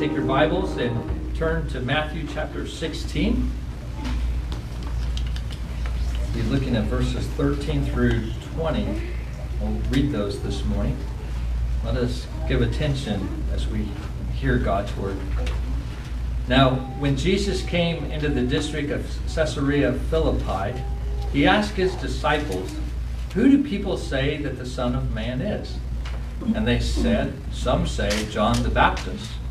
take your Bibles and turn to Matthew chapter 16. Be looking at verses 13 through 20. We'll read those this morning. Let us give attention as we hear God's word. Now, when Jesus came into the district of Caesarea Philippi, he asked his disciples, Who do people say that the Son of Man is? And they said, Some say John the Baptist,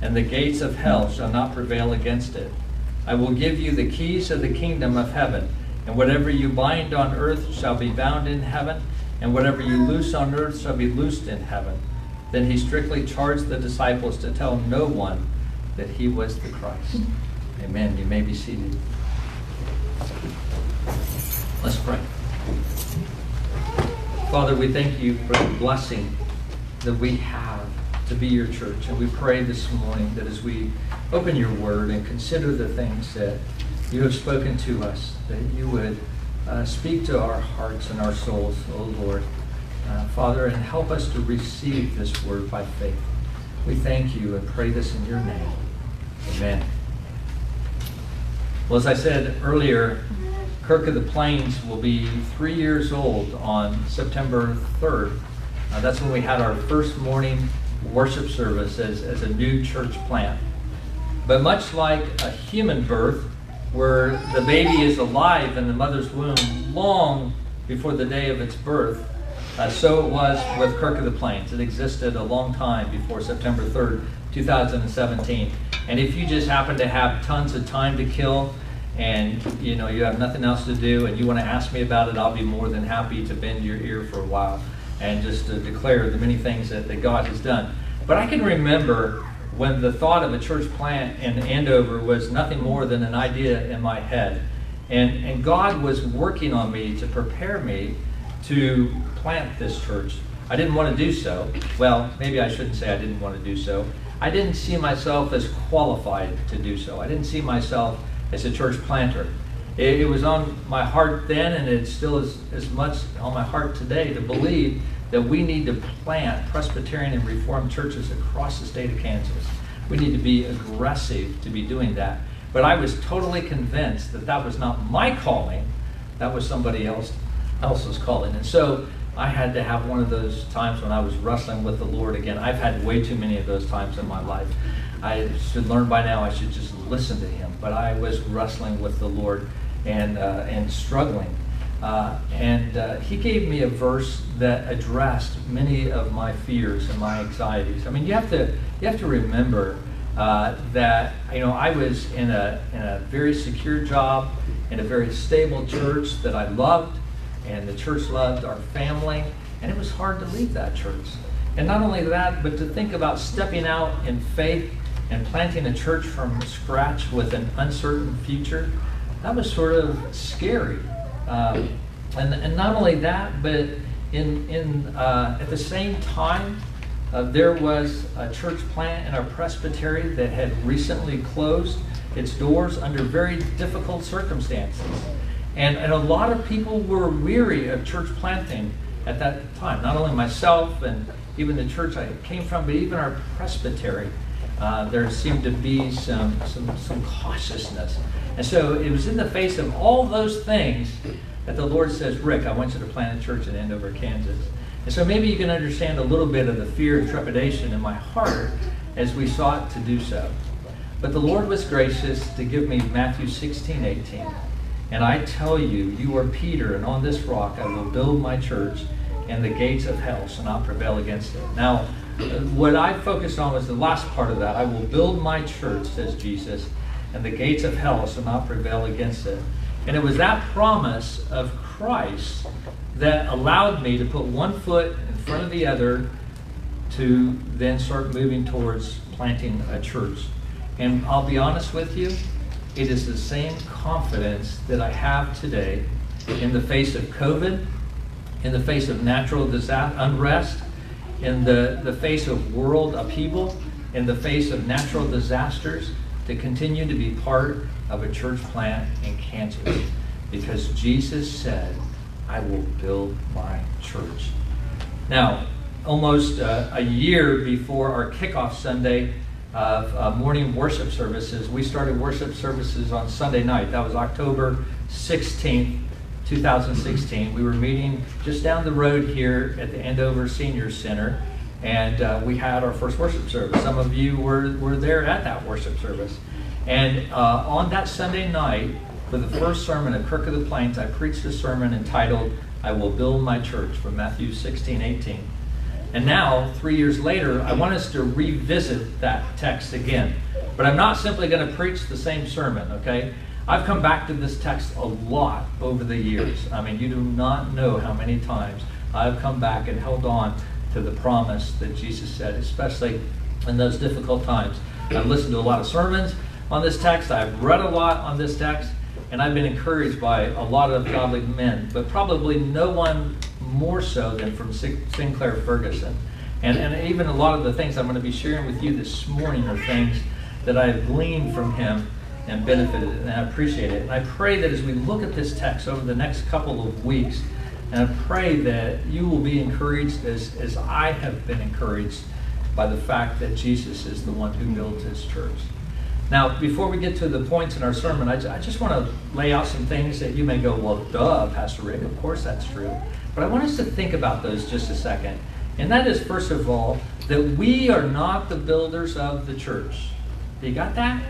and the gates of hell shall not prevail against it. I will give you the keys of the kingdom of heaven, and whatever you bind on earth shall be bound in heaven, and whatever you loose on earth shall be loosed in heaven. Then he strictly charged the disciples to tell no one that he was the Christ. Amen. You may be seated. Let's pray. Father, we thank you for the blessing that we have to be your church. And we pray this morning that as we open your word and consider the things that you have spoken to us, that you would uh, speak to our hearts and our souls, O oh Lord. Uh, Father, and help us to receive this word by faith. We thank you and pray this in your name. Amen. Well, as I said earlier, Kirk of the Plains will be three years old on September 3rd. Uh, that's when we had our first morning worship service as, as a new church plant. But much like a human birth, where the baby is alive in the mother's womb long before the day of its birth, uh, so it was with Kirk of the Plains. It existed a long time before September 3rd, 2017. And if you just happen to have tons of time to kill and you know you have nothing else to do and you want to ask me about it, I'll be more than happy to bend your ear for a while and just to declare the many things that, that God has done. But I can remember when the thought of a church plant in Andover was nothing more than an idea in my head. And, and God was working on me to prepare me to plant this church. I didn't want to do so. Well, maybe I shouldn't say I didn't want to do so. I didn't see myself as qualified to do so. I didn't see myself as a church planter. It, it was on my heart then, and it still is as much on my heart today to believe that we need to plant Presbyterian and Reformed churches across the state of Kansas. We need to be aggressive to be doing that. But I was totally convinced that that was not my calling, that was somebody else else's calling. And so I had to have one of those times when I was wrestling with the Lord again. I've had way too many of those times in my life. I should learn by now I should just listen to Him. But I was wrestling with the Lord and, uh, and struggling. Uh, and uh, he gave me a verse that addressed many of my fears and my anxieties. I mean, you have to you have to remember uh, that you know I was in a in a very secure job in a very stable church that I loved, and the church loved our family, and it was hard to leave that church. And not only that, but to think about stepping out in faith and planting a church from scratch with an uncertain future, that was sort of scary. Um, and, and not only that, but in, in, uh, at the same time, uh, there was a church plant in our presbytery that had recently closed its doors under very difficult circumstances. And, and a lot of people were weary of church planting at that time. Not only myself and even the church I came from, but even our presbytery. Uh, there seemed to be some, some, some cautiousness. And so it was in the face of all those things that the Lord says, Rick, I want you to plant a church in Andover, Kansas. And so maybe you can understand a little bit of the fear and trepidation in my heart as we sought to do so. But the Lord was gracious to give me Matthew 16, 18. And I tell you, you are Peter, and on this rock I will build my church, and the gates of hell shall not prevail against it. Now, uh, what I focused on was the last part of that. I will build my church, says Jesus, and the gates of hell shall not prevail against it. And it was that promise of Christ that allowed me to put one foot in front of the other to then start moving towards planting a church. And I'll be honest with you, it is the same confidence that I have today in the face of COVID, in the face of natural disaster, unrest, in the, the face of world upheaval, in the face of natural disasters, to continue to be part of a church plant in Kansas. Because Jesus said, I will build my church. Now, almost uh, a year before our kickoff Sunday of uh, morning worship services, we started worship services on Sunday night. That was October 16th, 2016. We were meeting just down the road here at the Andover Senior Center, and uh, we had our first worship service. Some of you were, were there at that worship service. And uh, on that Sunday night, for the first sermon at Kirk of the Plains, I preached a sermon entitled, I Will Build My Church from Matthew 16, 18. And now, three years later, I want us to revisit that text again. But I'm not simply going to preach the same sermon, okay? I've come back to this text a lot over the years. I mean, you do not know how many times I've come back and held on to the promise that Jesus said, especially in those difficult times. I've listened to a lot of sermons on this text, I've read a lot on this text, and I've been encouraged by a lot of godly men, but probably no one more so than from Sinclair Ferguson. And, and even a lot of the things I'm going to be sharing with you this morning are things that I've gleaned from him and benefited, and I appreciate it. And I pray that as we look at this text over the next couple of weeks, and I pray that you will be encouraged as, as I have been encouraged by the fact that Jesus is the one who builds his church. Now, before we get to the points in our sermon, I, I just want to lay out some things that you may go, well, duh, Pastor Rick, of course that's true. But I want us to think about those just a second. And that is, first of all, that we are not the builders of the church. You got that?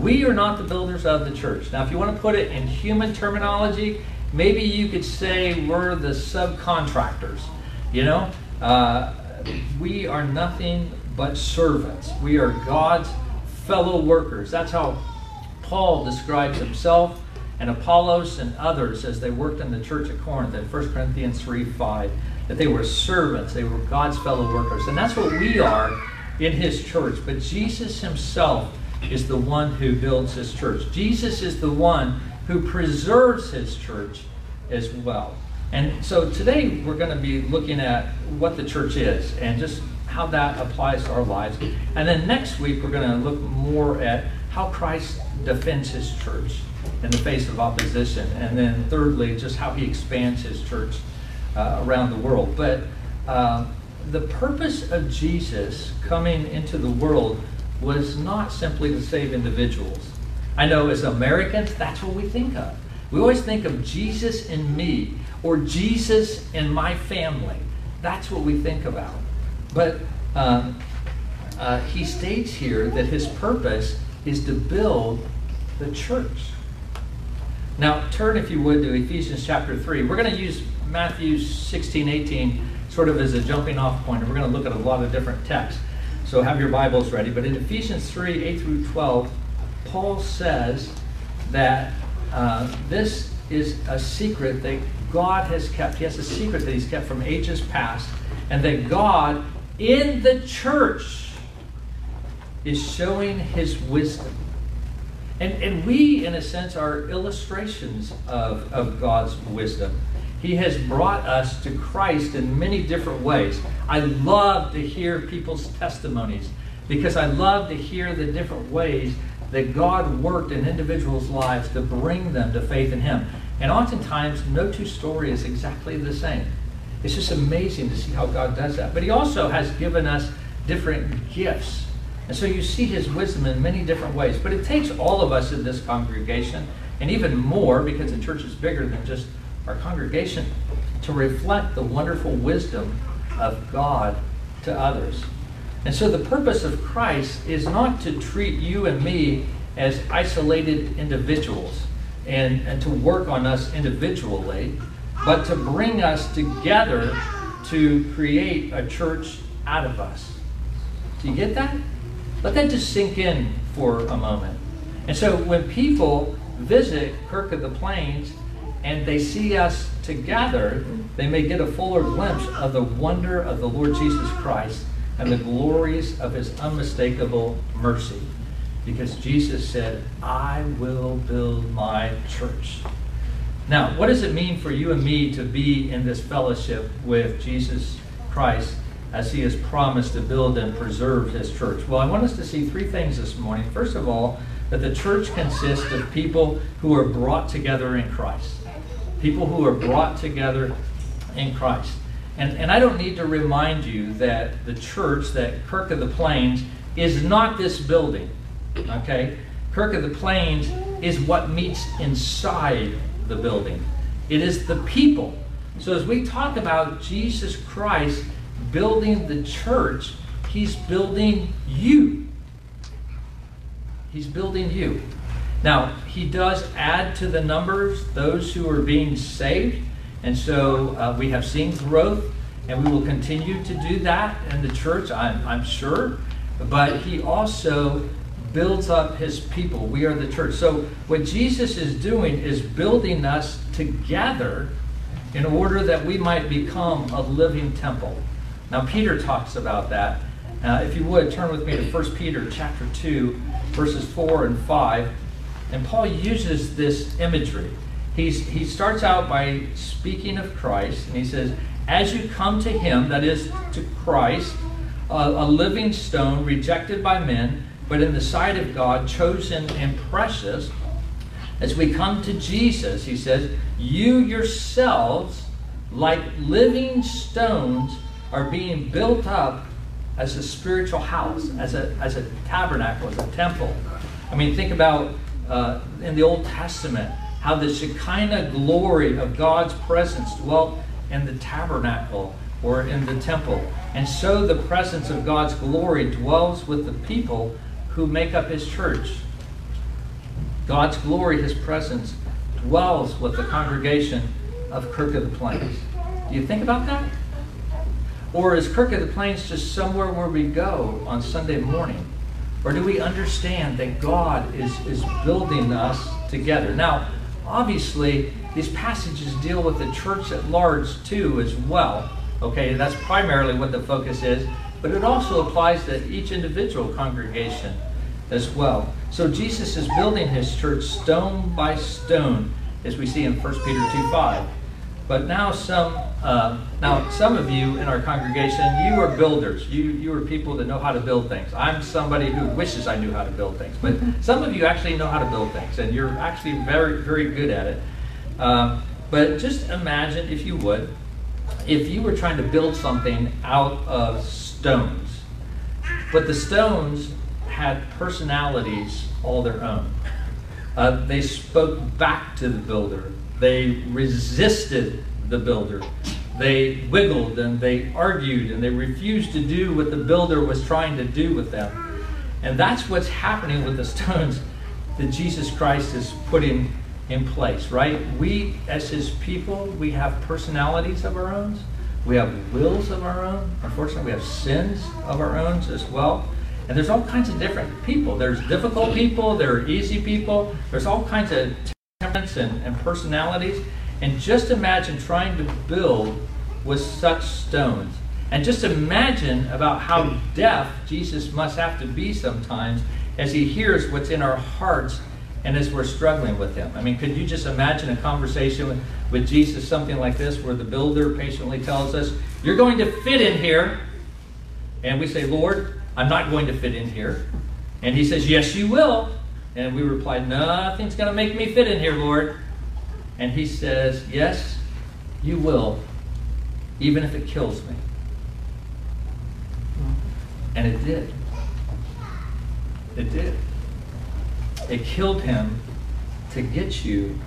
We are not the builders of the church. Now, if you want to put it in human terminology, maybe you could say we're the subcontractors. You know, uh, we are nothing but servants. We are God's fellow workers. That's how Paul describes himself and Apollos and others as they worked in the church at Corinth in 1 Corinthians 3 5. That they were servants, they were God's fellow workers. And that's what we are in his church. But Jesus himself is the one who builds his church. Jesus is the one who preserves his church as well. And so today we're going to be looking at what the church is and just how that applies to our lives. And then next week, we're going to look more at how Christ defends his church in the face of opposition. And then thirdly, just how he expands his church uh, around the world. But uh, the purpose of Jesus coming into the world was not simply to save individuals. I know as Americans, that's what we think of. We always think of Jesus in me or Jesus in my family. That's what we think about. But um, uh, he states here that his purpose is to build the church. Now, turn, if you would, to Ephesians chapter 3. We're going to use Matthew 16, 18 sort of as a jumping off point, and we're going to look at a lot of different texts. So have your Bibles ready. But in Ephesians 3, 8 through 12, Paul says that uh, this is a secret that God has kept. He has a secret that he's kept from ages past, and that God in the church is showing his wisdom. And, and we, in a sense, are illustrations of, of God's wisdom. He has brought us to Christ in many different ways. I love to hear people's testimonies because I love to hear the different ways that God worked in individuals' lives to bring them to faith in Him. And oftentimes, no two story is exactly the same. It's just amazing to see how God does that. But He also has given us different gifts. And so you see His wisdom in many different ways. But it takes all of us in this congregation, and even more because the church is bigger than just our congregation, to reflect the wonderful wisdom of God to others. And so the purpose of Christ is not to treat you and me as isolated individuals and, and to work on us individually, but to bring us together to create a church out of us. Do you get that? Let that just sink in for a moment. And so when people visit Kirk of the Plains and they see us together, they may get a fuller glimpse of the wonder of the Lord Jesus Christ and the glories of his unmistakable mercy. because Jesus said, I will build my church. Now, what does it mean for you and me to be in this fellowship with Jesus Christ as he has promised to build and preserve his church? Well, I want us to see three things this morning. First of all, that the church consists of people who are brought together in Christ. People who are brought together in Christ. And, and I don't need to remind you that the church, that Kirk of the Plains, is not this building. Okay? Kirk of the Plains is what meets inside the building. It is the people. So as we talk about Jesus Christ building the church, he's building you. He's building you. Now, he does add to the numbers those who are being saved. And so uh, we have seen growth, and we will continue to do that in the church, I'm, I'm sure. But he also builds up his people. We are the church. So what Jesus is doing is building us together in order that we might become a living temple. Now Peter talks about that. Uh, if you would turn with me to 1 Peter chapter 2 verses 4 and 5. And Paul uses this imagery. He's, he starts out by speaking of Christ, and he says, As you come to him, that is to Christ, a, a living stone rejected by men, but in the sight of God, chosen and precious. As we come to Jesus, he says, You yourselves, like living stones, are being built up as a spiritual house, as a, as a tabernacle, as a temple. I mean, think about uh, in the Old Testament how the Shekinah glory of God's presence dwelt in the tabernacle or in the temple. And so the presence of God's glory dwells with the people who make up his church. God's glory, his presence, dwells with the congregation of Kirk of the Plains. Do you think about that? Or is Kirk of the Plains just somewhere where we go on Sunday morning? Or do we understand that God is, is building us together? Now, obviously, these passages deal with the church at large too, as well. Okay, that's primarily what the focus is, but it also applies to each individual congregation as well. So Jesus is building his church stone by stone, as we see in 1 Peter 2 5. But now some uh, now some of you in our congregation, you are builders. You you are people that know how to build things. I'm somebody who wishes I knew how to build things, but some of you actually know how to build things, and you're actually very very good at it. Um, but just imagine, if you would, if you were trying to build something out of stones, but the stones had personalities all their own. Uh, they spoke back to the builder. They resisted the builder. They wiggled and they argued and they refused to do what the builder was trying to do with them. And that's what's happening with the stones that Jesus Christ is putting in place, right? We, as his people, we have personalities of our own. We have wills of our own. Unfortunately, we have sins of our own as well. And there's all kinds of different people. There's difficult people, there are easy people, there's all kinds of temperaments and, and personalities. And just imagine trying to build with such stones. And just imagine about how deaf Jesus must have to be sometimes as he hears what's in our hearts and as we're struggling with him. I mean, could you just imagine a conversation with, with Jesus, something like this, where the builder patiently tells us, You're going to fit in here. And we say, Lord, I'm not going to fit in here. And he says, Yes, you will. And we replied, Nothing's going to make me fit in here, Lord. And he says, Yes, you will, even if it kills me. And it did. It did. It killed him to get you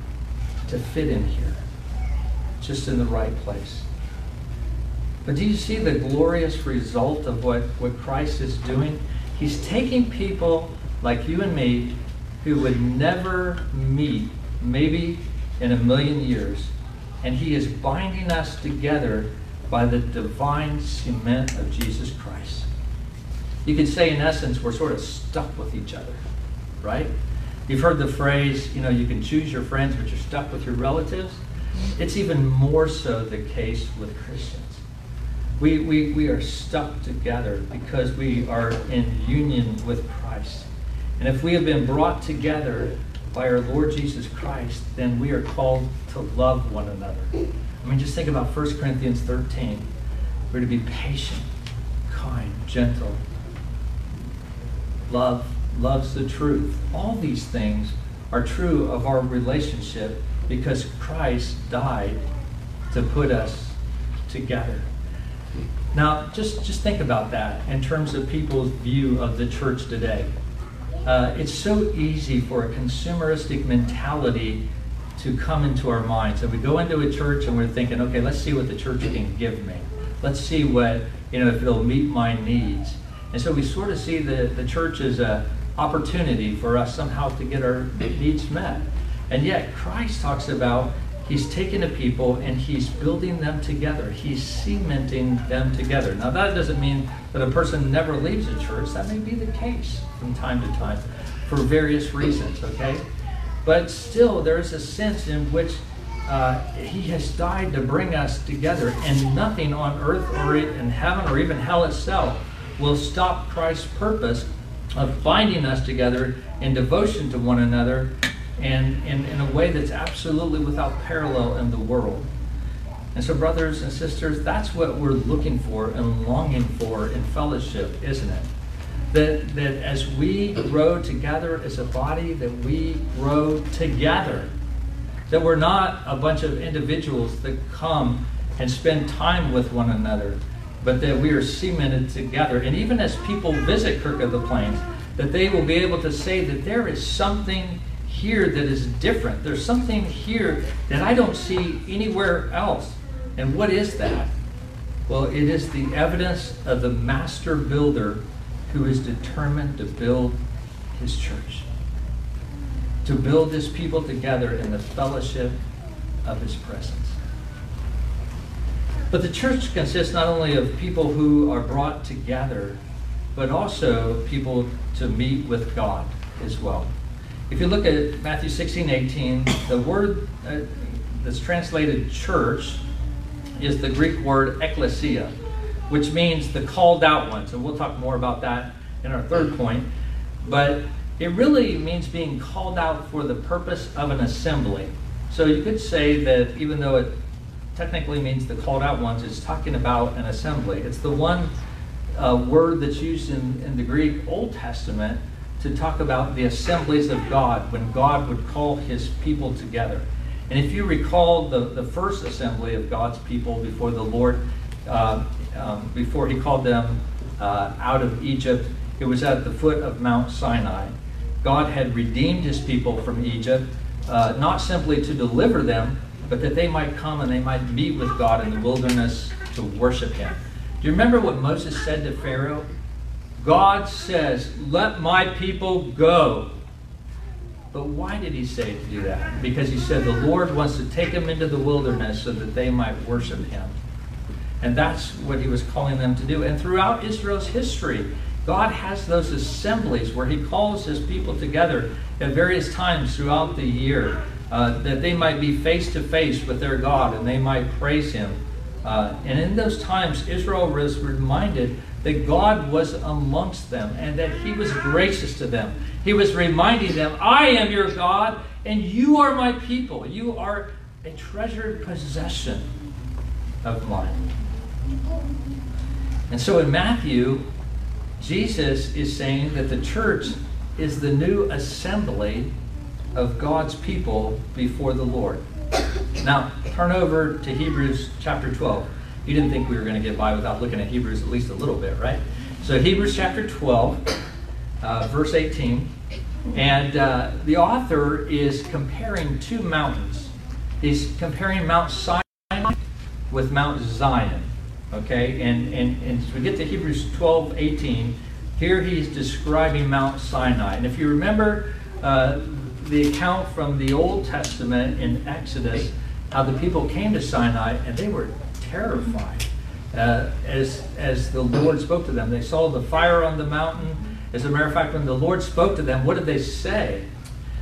to fit in here, just in the right place. But do you see the glorious result of what, what Christ is doing? He's taking people like you and me who would never meet, maybe in a million years, and he is binding us together by the divine cement of Jesus Christ. You could say, in essence, we're sort of stuck with each other, right? You've heard the phrase, you know, you can choose your friends, but you're stuck with your relatives. It's even more so the case with Christians. We, we, we are stuck together because we are in union with Christ. And if we have been brought together by our Lord Jesus Christ, then we are called to love one another. I mean, just think about 1 Corinthians 13. We're to be patient, kind, gentle, love loves the truth. All these things are true of our relationship because Christ died to put us together. Now, just, just think about that in terms of people's view of the church today. Uh, it's so easy for a consumeristic mentality to come into our minds. And we go into a church and we're thinking, okay, let's see what the church can give me. Let's see what, you know, if it'll meet my needs. And so we sort of see the, the church as an opportunity for us somehow to get our needs met. And yet, Christ talks about He's taking a people and he's building them together. He's cementing them together. Now, that doesn't mean that a person never leaves a church. That may be the case from time to time for various reasons, okay? But still, there is a sense in which uh, he has died to bring us together, and nothing on earth or in heaven or even hell itself will stop Christ's purpose of binding us together in devotion to one another and in, a way that's absolutely without parallel in the world. And so, brothers and sisters, that's what we're looking for and longing for in fellowship, isn't it? That, that as we grow together as a body, that we grow together. That we're not a bunch of individuals that come and spend time with one another, but that we are cemented together. And even as people visit Kirk of the Plains, that they will be able to say that there is something here that is different. There's something here that I don't see anywhere else. And what is that? Well, it is the evidence of the master builder who is determined to build his church, to build his people together in the fellowship of his presence. But the church consists not only of people who are brought together, but also people to meet with God as well. If you look at Matthew 16, 18, the word uh, that's translated church is the Greek word ecclesia, which means the called out ones. And we'll talk more about that in our third point. But it really means being called out for the purpose of an assembly. So you could say that even though it technically means the called out ones, it's talking about an assembly. It's the one uh, word that's used in, in the Greek Old Testament to talk about the assemblies of God when God would call his people together. And if you recall the, the first assembly of God's people before the Lord, uh, um, before he called them uh, out of Egypt, it was at the foot of Mount Sinai. God had redeemed his people from Egypt, uh, not simply to deliver them, but that they might come and they might meet with God in the wilderness to worship him. Do you remember what Moses said to Pharaoh? God says, Let my people go. But why did he say to do that? Because he said the Lord wants to take them into the wilderness so that they might worship him. And that's what he was calling them to do. And throughout Israel's history, God has those assemblies where he calls his people together at various times throughout the year uh, that they might be face to face with their God and they might praise him. Uh, and in those times, Israel was reminded that God was amongst them and that He was gracious to them. He was reminding them, I am your God and you are my people. You are a treasured possession of mine. And so in Matthew, Jesus is saying that the church is the new assembly of God's people before the Lord. Now, turn over to Hebrews chapter 12. You didn't think we were going to get by without looking at Hebrews at least a little bit, right? So, Hebrews chapter 12, uh, verse 18. And uh, the author is comparing two mountains. He's comparing Mount Sinai with Mount Zion. Okay? And, and, and as we get to Hebrews 12, 18, here he's describing Mount Sinai. And if you remember uh, the account from the Old Testament in Exodus, how the people came to Sinai and they were terrified uh, as, as the Lord spoke to them. They saw the fire on the mountain. As a matter of fact, when the Lord spoke to them, what did they say?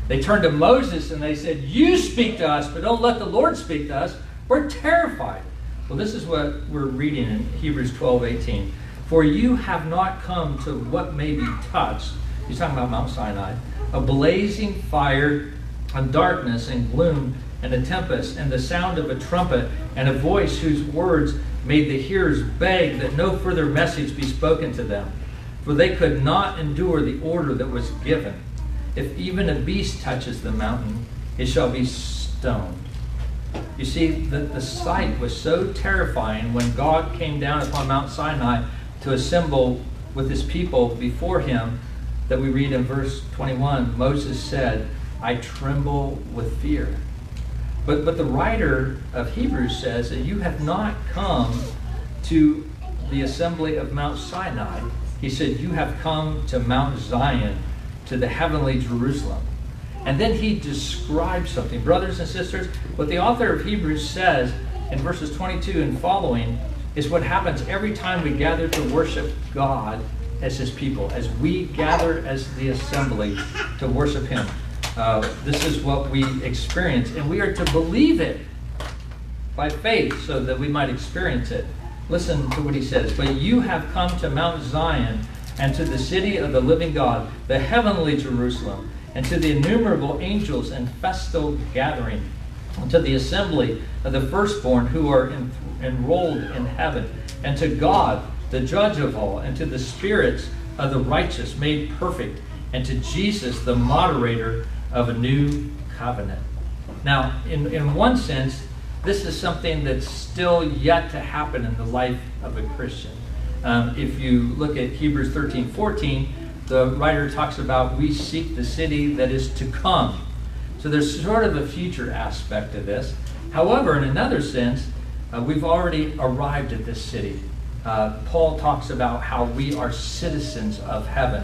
They turned to Moses and they said, You speak to us, but don't let the Lord speak to us. We're terrified. Well, this is what we're reading in Hebrews 12 18. For you have not come to what may be touched, He's talking about Mount Sinai. A blazing fire and darkness and gloom and a tempest and the sound of a trumpet and a voice whose words made the hearers beg that no further message be spoken to them, for they could not endure the order that was given. If even a beast touches the mountain, it shall be stoned. You see, the, the sight was so terrifying when God came down upon Mount Sinai to assemble with his people before him that we read in verse 21 Moses said, I tremble with fear. But, but the writer of Hebrews says that you have not come to the assembly of Mount Sinai. He said, You have come to Mount Zion, to the heavenly Jerusalem. And then he describes something. Brothers and sisters, what the author of Hebrews says in verses 22 and following is what happens every time we gather to worship God as his people, as we gather as the assembly to worship him. Uh, this is what we experience, and we are to believe it by faith so that we might experience it. Listen to what he says. But you have come to Mount Zion and to the city of the living God, the heavenly Jerusalem, and to the innumerable angels and festal gathering, and to the assembly of the firstborn who are en- enrolled in heaven, and to God, the judge of all, and to the spirits of the righteous made perfect, and to Jesus, the moderator of a new covenant. Now, in, in one sense, this is something that's still yet to happen in the life of a Christian. Um, if you look at Hebrews 13 14, the writer talks about we seek the city that is to come. So there's sort of a future aspect of this. However, in another sense, uh, we've already arrived at this city. Uh, Paul talks about how we are citizens of heaven.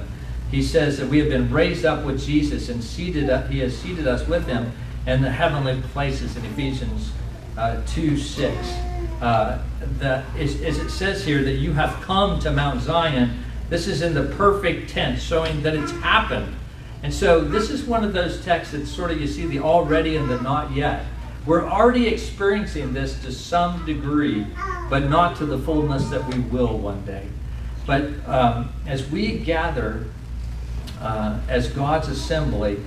He says that we have been raised up with Jesus and seated up, he has seated us with him in the heavenly places in Ephesians uh, 2 6. Uh, that is, as it says here, that you have come to Mount Zion. This is in the perfect tense, showing that it's happened. And so this is one of those texts that sort of you see the already and the not yet. We're already experiencing this to some degree, but not to the fullness that we will one day. But um, as we gather uh, as God's assembly,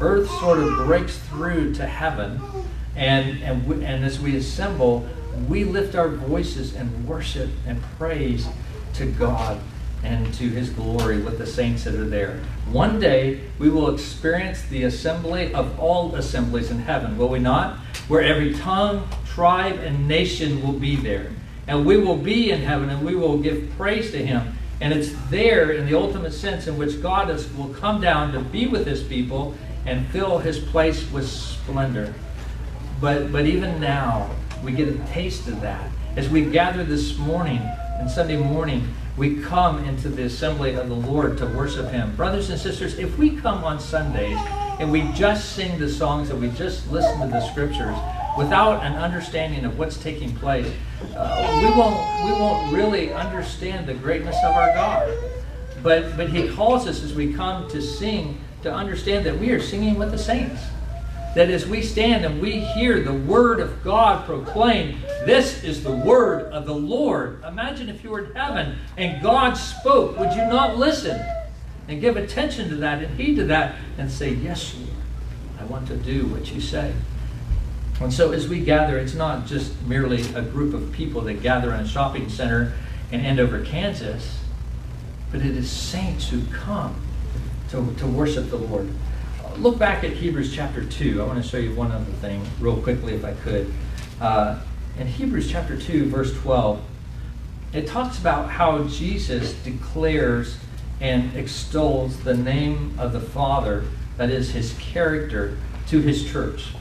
earth sort of breaks through to heaven, and, and, we, and as we assemble, we lift our voices and worship and praise to God and to his glory with the saints that are there. One day we will experience the assembly of all assemblies in heaven, will we not? Where every tongue, tribe, and nation will be there. And we will be in heaven and we will give praise to him. And it's there in the ultimate sense in which God is, will come down to be with his people and fill his place with splendor. But, but even now, we get a taste of that. As we gather this morning and Sunday morning, we come into the assembly of the Lord to worship Him. Brothers and sisters, if we come on Sundays and we just sing the songs and we just listen to the scriptures without an understanding of what's taking place, uh, we won't we won't really understand the greatness of our God. But but He calls us as we come to sing to understand that we are singing with the saints that as we stand and we hear the word of God proclaimed, this is the word of the Lord. Imagine if you were in heaven and God spoke, would you not listen and give attention to that and heed to that and say, Yes, Lord, I want to do what you say. And so as we gather, it's not just merely a group of people that gather in a shopping center in Andover, Kansas, but it is saints who come to, to worship the Lord look back at Hebrews chapter 2. I want to show you one other thing real quickly, if I could. Uh, in Hebrews chapter 2, verse 12, it talks about how Jesus declares and extols the name of the Father, that is, his character, to his church.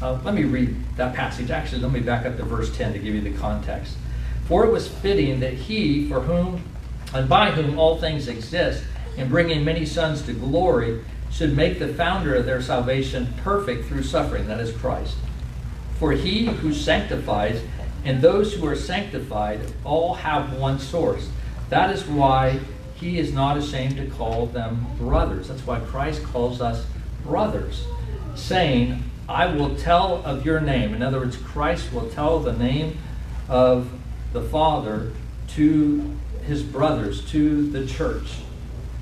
Uh, let me read that passage. Actually, let me back up to verse 10 to give you the context. For it was fitting that he, for whom and by whom all things exist, in bringing many sons to glory, should make the founder of their salvation perfect through suffering, that is Christ. For he who sanctifies and those who are sanctified all have one source. That is why he is not ashamed to call them brothers. That's why Christ calls us brothers, saying, I will tell of your name. In other words, Christ will tell the name of the Father to his brothers, to the church.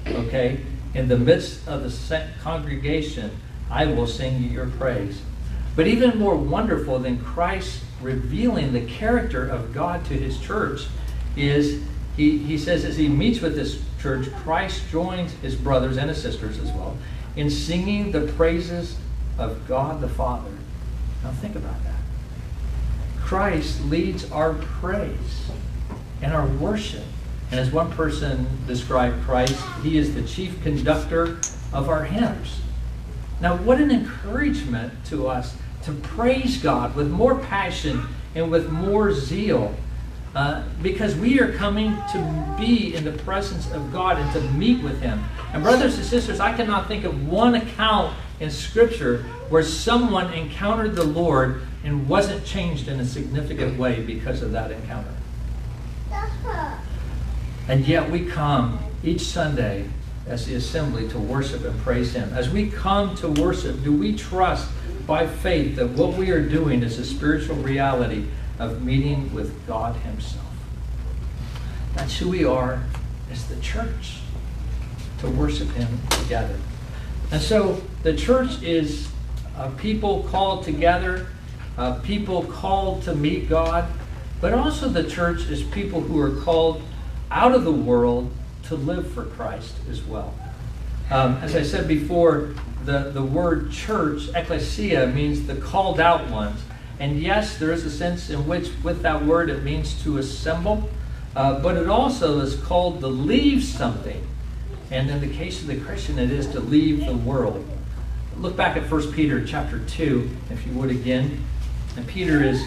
Okay? In the midst of the congregation, I will sing your praise. But even more wonderful than Christ revealing the character of God to his church is he, he says as he meets with this church, Christ joins his brothers and his sisters as well in singing the praises of God the Father. Now think about that. Christ leads our praise and our worship. And as one person described Christ, he is the chief conductor of our hymns. Now, what an encouragement to us to praise God with more passion and with more zeal. Uh, because we are coming to be in the presence of God and to meet with Him. And, brothers and sisters, I cannot think of one account in Scripture where someone encountered the Lord and wasn't changed in a significant way because of that encounter. And yet we come each Sunday as the assembly to worship and praise Him. As we come to worship, do we trust by faith that what we are doing is a spiritual reality of meeting with God Himself? That's who we are as the church, to worship Him together. And so the church is a people called together, a people called to meet God, but also the church is people who are called out of the world to live for Christ as well. Um, as I said before, the, the word church, ecclesia, means the called out ones. And yes, there is a sense in which, with that word, it means to assemble, uh, but it also is called to leave something. And in the case of the Christian, it is to leave the world. Look back at 1 Peter chapter 2, if you would again. And Peter is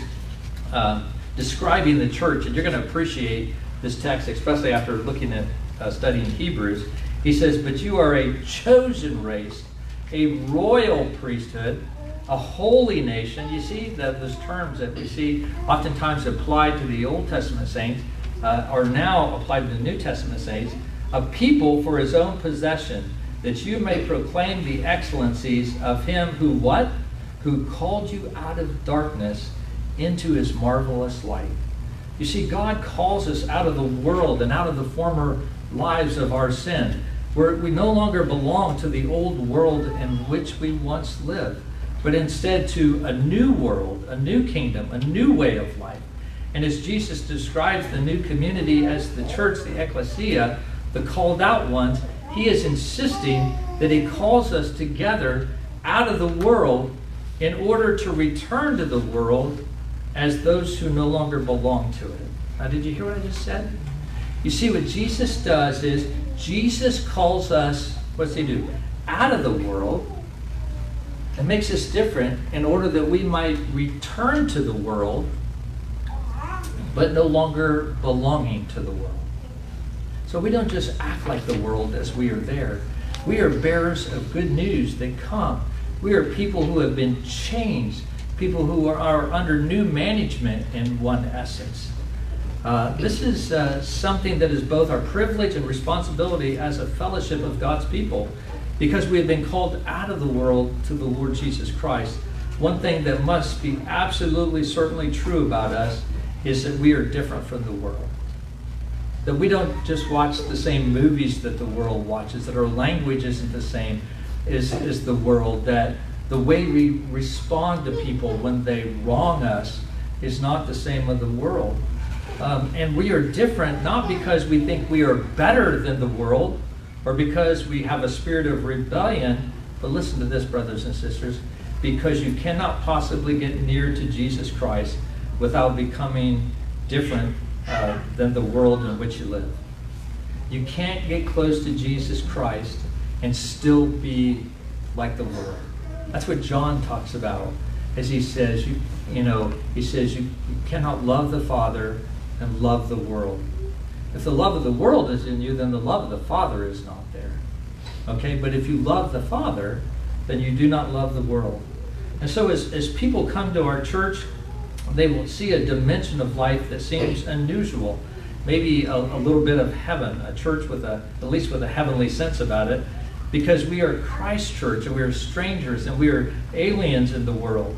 uh, describing the church, and you're going to appreciate this text, especially after looking at uh, studying Hebrews. He says, But you are a chosen race, a royal priesthood, a holy nation. You see that those terms that we see oftentimes applied to the Old Testament saints uh, are now applied to the New Testament saints. A people for his own possession, that you may proclaim the excellencies of him who what? Who called you out of darkness into his marvelous light. You see, God calls us out of the world and out of the former lives of our sin. Where we no longer belong to the old world in which we once lived, but instead to a new world, a new kingdom, a new way of life. And as Jesus describes the new community as the church, the ecclesia, the called out ones, he is insisting that he calls us together out of the world in order to return to the world as those who no longer belong to it. Now, did you hear what I just said? You see, what Jesus does is Jesus calls us, what does he do? Out of the world and makes us different in order that we might return to the world, but no longer belonging to the world. So we don't just act like the world as we are there. We are bearers of good news that come. We are people who have been changed people who are, are under new management in one essence. Uh, this is uh, something that is both our privilege and responsibility as a fellowship of God's people because we have been called out of the world to the Lord Jesus Christ. One thing that must be absolutely certainly true about us is that we are different from the world. That we don't just watch the same movies that the world watches, that our language isn't the same as, as the world, that the way we respond to people when they wrong us is not the same of the world. Um, and we are different not because we think we are better than the world or because we have a spirit of rebellion, but listen to this, brothers and sisters, because you cannot possibly get near to Jesus Christ without becoming different uh, than the world in which you live. You can't get close to Jesus Christ and still be like the world. That's what John talks about as he says, you, you know, he says you, you cannot love the Father and love the world. If the love of the world is in you, then the love of the Father is not there. Okay, but if you love the Father, then you do not love the world. And so as, as people come to our church, they will see a dimension of life that seems unusual. Maybe a, a little bit of heaven, a church with a, at least with a heavenly sense about it because we are Christ Church and we are strangers and we are aliens in the world.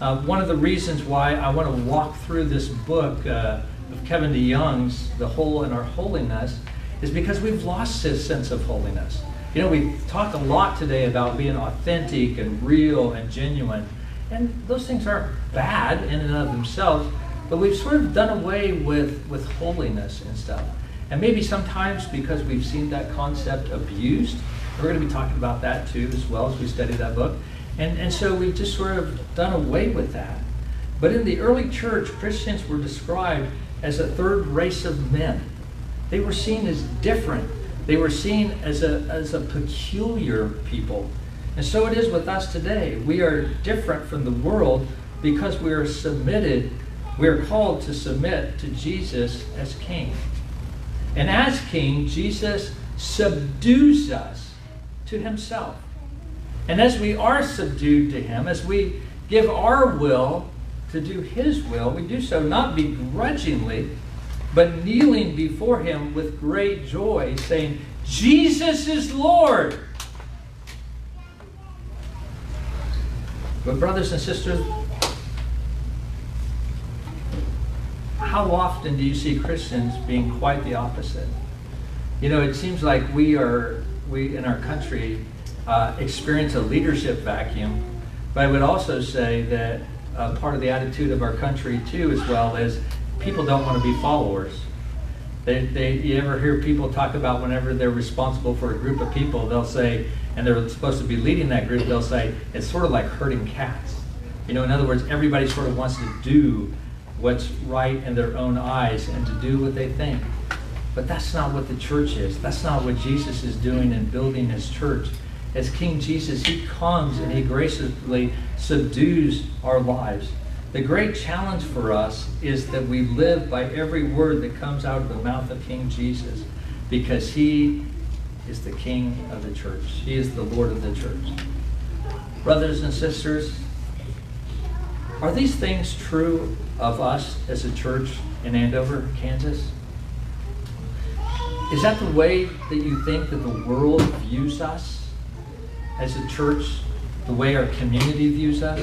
Uh, one of the reasons why I want to walk through this book uh, of Kevin DeYoung's, The Hole in Our Holiness, is because we've lost this sense of holiness. You know, we talk a lot today about being authentic and real and genuine, and those things aren't bad in and of themselves, but we've sort of done away with, with holiness and stuff. And maybe sometimes because we've seen that concept abused, we're going to be talking about that too as well as we study that book. And, and so we've just sort of done away with that. But in the early church, Christians were described as a third race of men. They were seen as different. They were seen as a, as a peculiar people. And so it is with us today. We are different from the world because we are submitted, we are called to submit to Jesus as King. And as King, Jesus subdues us to himself. And as we are subdued to him, as we give our will to do his will, we do so not begrudgingly, but kneeling before him with great joy, saying, Jesus is Lord. But, brothers and sisters, how often do you see Christians being quite the opposite? You know, it seems like we are, we in our country, uh, experience a leadership vacuum, but I would also say that uh, part of the attitude of our country, too, as well, is people don't want to be followers. They, they, you ever hear people talk about whenever they're responsible for a group of people, they'll say, and they're supposed to be leading that group, they'll say, it's sort of like herding cats. You know, in other words, everybody sort of wants to do what's right in their own eyes and to do what they think. But that's not what the church is. That's not what Jesus is doing in building his church. As King Jesus, he comes and he graciously subdues our lives. The great challenge for us is that we live by every word that comes out of the mouth of King Jesus because he is the king of the church. He is the Lord of the church. Brothers and sisters, are these things true of us as a church in Andover, Kansas? Is that the way that you think that the world views us as a church, the way our community views us?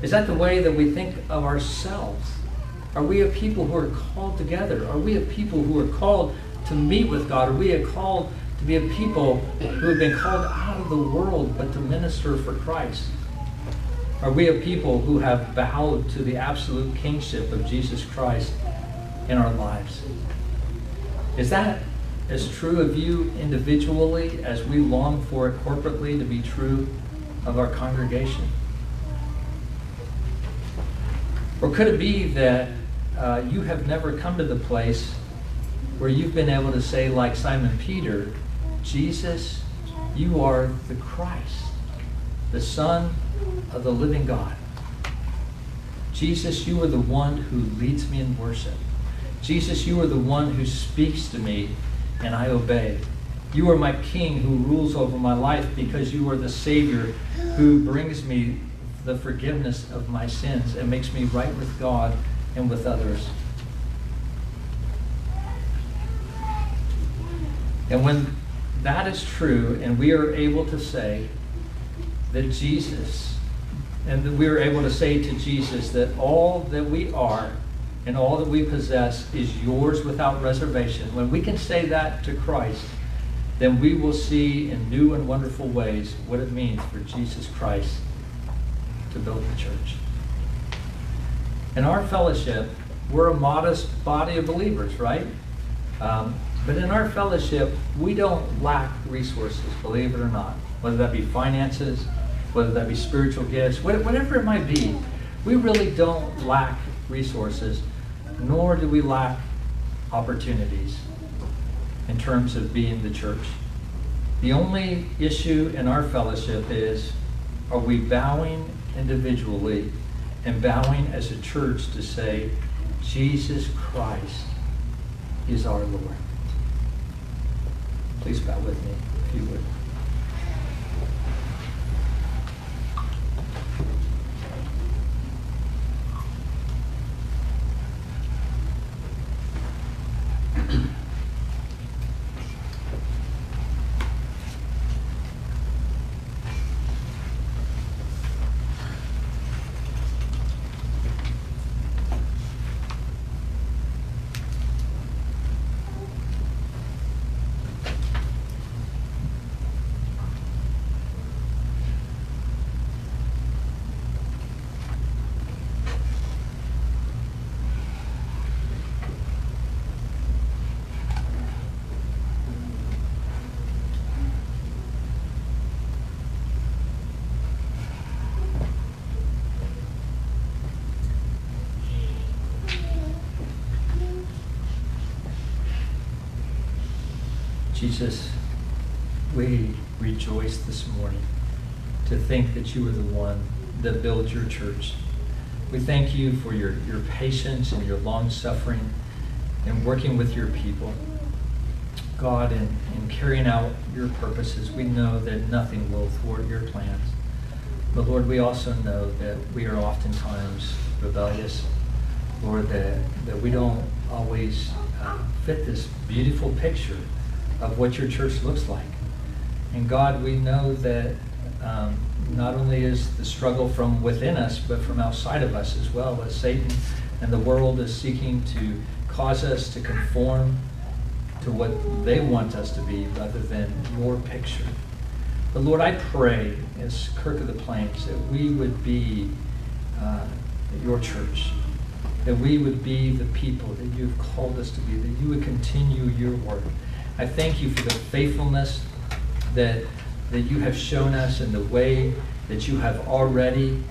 Is that the way that we think of ourselves? Are we a people who are called together? Are we a people who are called to meet with God? Are we a called to be a people who have been called out of the world but to minister for Christ? Are we a people who have bowed to the absolute kingship of Jesus Christ in our lives? Is that as true of you individually as we long for it corporately to be true of our congregation? Or could it be that uh, you have never come to the place where you've been able to say, like Simon Peter, Jesus, you are the Christ, the Son of the living God. Jesus, you are the one who leads me in worship. Jesus, you are the one who speaks to me and I obey. You are my King who rules over my life because you are the Savior who brings me the forgiveness of my sins and makes me right with God and with others. And when that is true, and we are able to say that Jesus, and that we are able to say to Jesus that all that we are and all that we possess is yours without reservation, when we can say that to Christ, then we will see in new and wonderful ways what it means for Jesus Christ to build the church. In our fellowship, we're a modest body of believers, right? Um, but in our fellowship, we don't lack resources, believe it or not. Whether that be finances, whether that be spiritual gifts, whatever it might be, we really don't lack resources, nor do we lack opportunities in terms of being the church. The only issue in our fellowship is are we bowing individually and bowing as a church to say, Jesus Christ is our Lord. Please bow with me, if you would. We rejoice this morning to think that you are the one that built your church. We thank you for your, your patience and your long suffering and working with your people. God, in, in carrying out your purposes, we know that nothing will thwart your plans. But Lord, we also know that we are oftentimes rebellious. Lord, that, that we don't always uh, fit this beautiful picture of what your church looks like. And God, we know that um, not only is the struggle from within us, but from outside of us as well, as Satan and the world is seeking to cause us to conform to what they want us to be rather than your picture. But Lord, I pray as Kirk of the Plains that we would be uh, your church, that we would be the people that you've called us to be, that you would continue your work. I thank you for the faithfulness that, that you have shown us and the way that you have already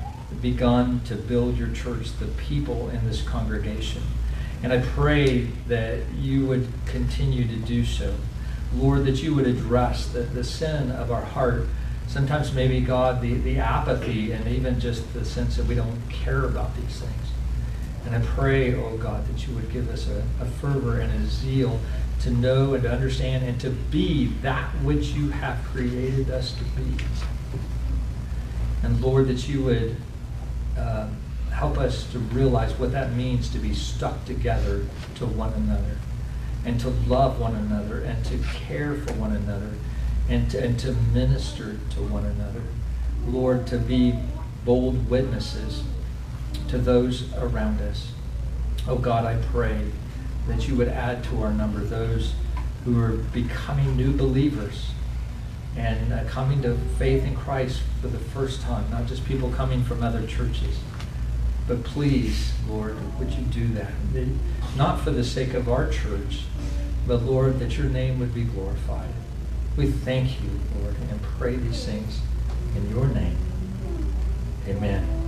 begun to build your church, the people in this congregation. And I pray that you would continue to do so. Lord, that you would address the, the sin of our heart. Sometimes, maybe, God, the, the apathy and even just the sense that we don't care about these things. And I pray, oh God, that you would give us a, a fervor and a zeal to know and to understand and to be that which you have created us to be. And Lord, that you would uh, help us to realize what that means to be stuck together to one another and to love one another and to care for one another and to, and to minister to one another. Lord, to be bold witnesses to those around us. Oh God, I pray that you would add to our number those who are becoming new believers and uh, coming to faith in Christ for the first time, not just people coming from other churches. But please, Lord, would you do that? Not for the sake of our church, but Lord, that your name would be glorified. We thank you, Lord, and pray these things in your name. Amen.